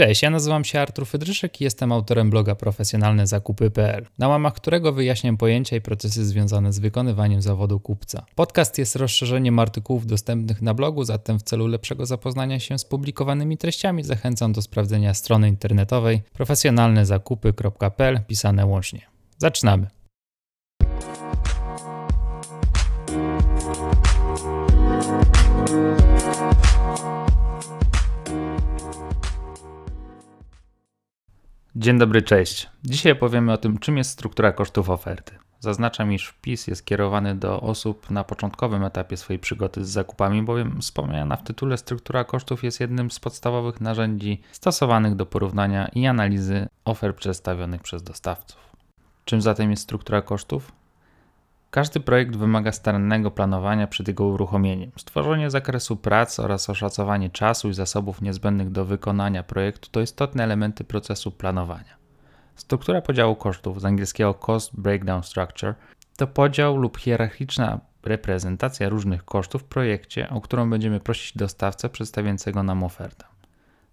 Cześć, ja nazywam się Artur Fydryszek i jestem autorem bloga profesjonalnezakupy.pl, na łamach którego wyjaśniam pojęcia i procesy związane z wykonywaniem zawodu kupca. Podcast jest rozszerzeniem artykułów dostępnych na blogu, zatem w celu lepszego zapoznania się z publikowanymi treściami zachęcam do sprawdzenia strony internetowej profesjonalnezakupy.pl pisane łącznie. Zaczynamy. Dzień dobry, cześć. Dzisiaj opowiemy o tym, czym jest struktura kosztów oferty. Zaznaczam, iż wpis jest kierowany do osób na początkowym etapie swojej przygody z zakupami, bowiem wspomniana w tytule struktura kosztów jest jednym z podstawowych narzędzi stosowanych do porównania i analizy ofert przedstawionych przez dostawców. Czym zatem jest struktura kosztów? Każdy projekt wymaga starannego planowania przed jego uruchomieniem. Stworzenie zakresu prac oraz oszacowanie czasu i zasobów niezbędnych do wykonania projektu to istotne elementy procesu planowania. Struktura podziału kosztów z angielskiego Cost Breakdown Structure to podział lub hierarchiczna reprezentacja różnych kosztów w projekcie, o którą będziemy prosić dostawcę przedstawiającego nam ofertę.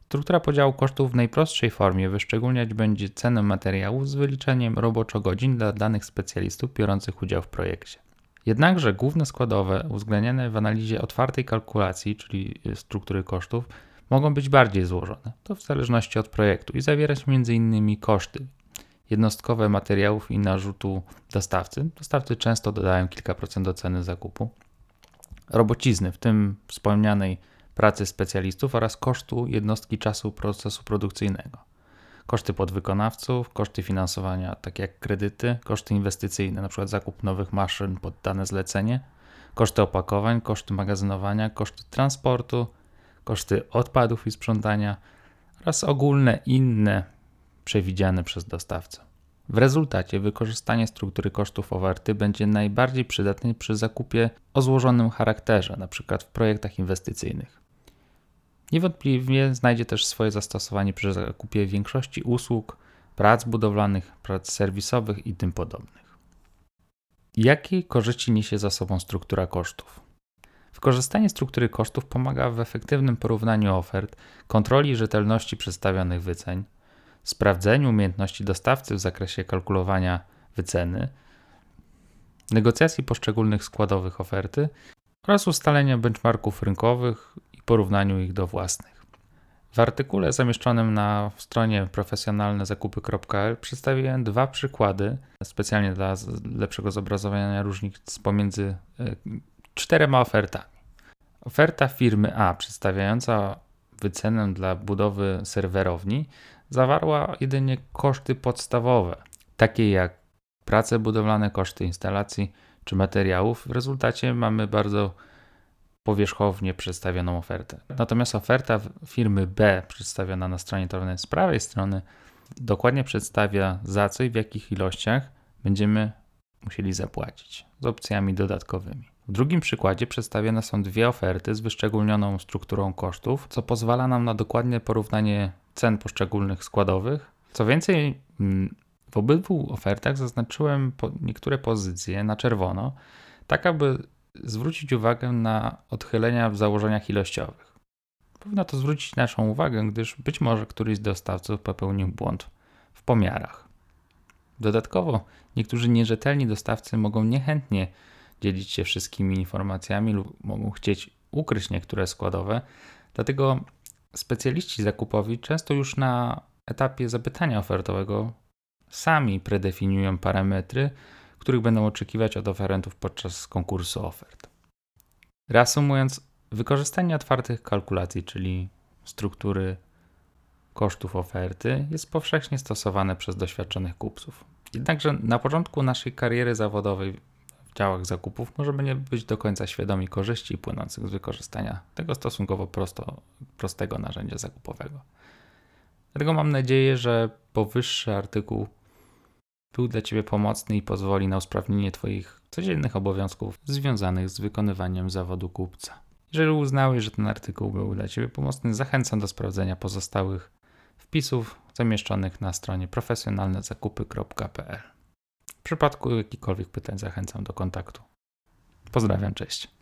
Struktura podziału kosztów w najprostszej formie wyszczególniać będzie cenę materiałów z wyliczeniem roboczo-godzin dla danych specjalistów biorących udział w projekcie. Jednakże główne składowe uwzględniane w analizie otwartej kalkulacji, czyli struktury kosztów, mogą być bardziej złożone, to w zależności od projektu i zawierać m.in. koszty jednostkowe materiałów i narzutu dostawcy. Dostawcy często dodają kilka procent do ceny zakupu. Robocizny, w tym wspomnianej pracy specjalistów oraz kosztu jednostki czasu procesu produkcyjnego. Koszty podwykonawców, koszty finansowania, takie jak kredyty, koszty inwestycyjne, np. zakup nowych maszyn pod dane zlecenie, koszty opakowań, koszty magazynowania, koszty transportu, koszty odpadów i sprzątania oraz ogólne inne przewidziane przez dostawcę. W rezultacie wykorzystanie struktury kosztów oferty będzie najbardziej przydatne przy zakupie o złożonym charakterze, np. w projektach inwestycyjnych. Niewątpliwie znajdzie też swoje zastosowanie przy zakupie większości usług, prac budowlanych, prac serwisowych i tym podobnych. Jakie korzyści niesie za sobą struktura kosztów? Wykorzystanie struktury kosztów pomaga w efektywnym porównaniu ofert, kontroli rzetelności przedstawionych wyceń, sprawdzeniu umiejętności dostawcy w zakresie kalkulowania wyceny, negocjacji poszczególnych składowych oferty oraz ustalenia benchmarków rynkowych porównaniu ich do własnych. W artykule zamieszczonym na stronie profesjonalnezakupy.pl przedstawiłem dwa przykłady, specjalnie dla lepszego zobrazowania różnic pomiędzy e, czterema ofertami. Oferta firmy A, przedstawiająca wycenę dla budowy serwerowni, zawarła jedynie koszty podstawowe, takie jak prace budowlane, koszty instalacji czy materiałów. W rezultacie mamy bardzo powierzchownie przedstawioną ofertę. Natomiast oferta firmy B przedstawiona na stronie internetowej z prawej strony dokładnie przedstawia za co i w jakich ilościach będziemy musieli zapłacić z opcjami dodatkowymi. W drugim przykładzie przedstawione są dwie oferty z wyszczególnioną strukturą kosztów, co pozwala nam na dokładne porównanie cen poszczególnych składowych. Co więcej, mm, w obydwu ofertach zaznaczyłem niektóre pozycje na czerwono, tak aby zwrócić uwagę na odchylenia w założeniach ilościowych. Powinno to zwrócić naszą uwagę, gdyż być może któryś z dostawców popełnił błąd w pomiarach. Dodatkowo, niektórzy nierzetelni dostawcy mogą niechętnie dzielić się wszystkimi informacjami lub mogą chcieć ukryć niektóre składowe, dlatego specjaliści zakupowi często już na etapie zapytania ofertowego sami predefiniują parametry, których będą oczekiwać od oferentów podczas konkursu ofert. Reasumując, wykorzystanie otwartych kalkulacji, czyli struktury kosztów oferty, jest powszechnie stosowane przez doświadczonych kupców. Jednakże na początku naszej kariery zawodowej działach zakupów możemy nie być do końca świadomi korzyści płynących z wykorzystania tego stosunkowo prosto, prostego narzędzia zakupowego. Dlatego mam nadzieję, że powyższy artykuł był dla Ciebie pomocny i pozwoli na usprawnienie Twoich codziennych obowiązków związanych z wykonywaniem zawodu kupca. Jeżeli uznałeś, że ten artykuł był dla Ciebie pomocny, zachęcam do sprawdzenia pozostałych wpisów zamieszczonych na stronie profesjonalnezakupy.pl. W przypadku jakichkolwiek pytań zachęcam do kontaktu. Pozdrawiam, cześć.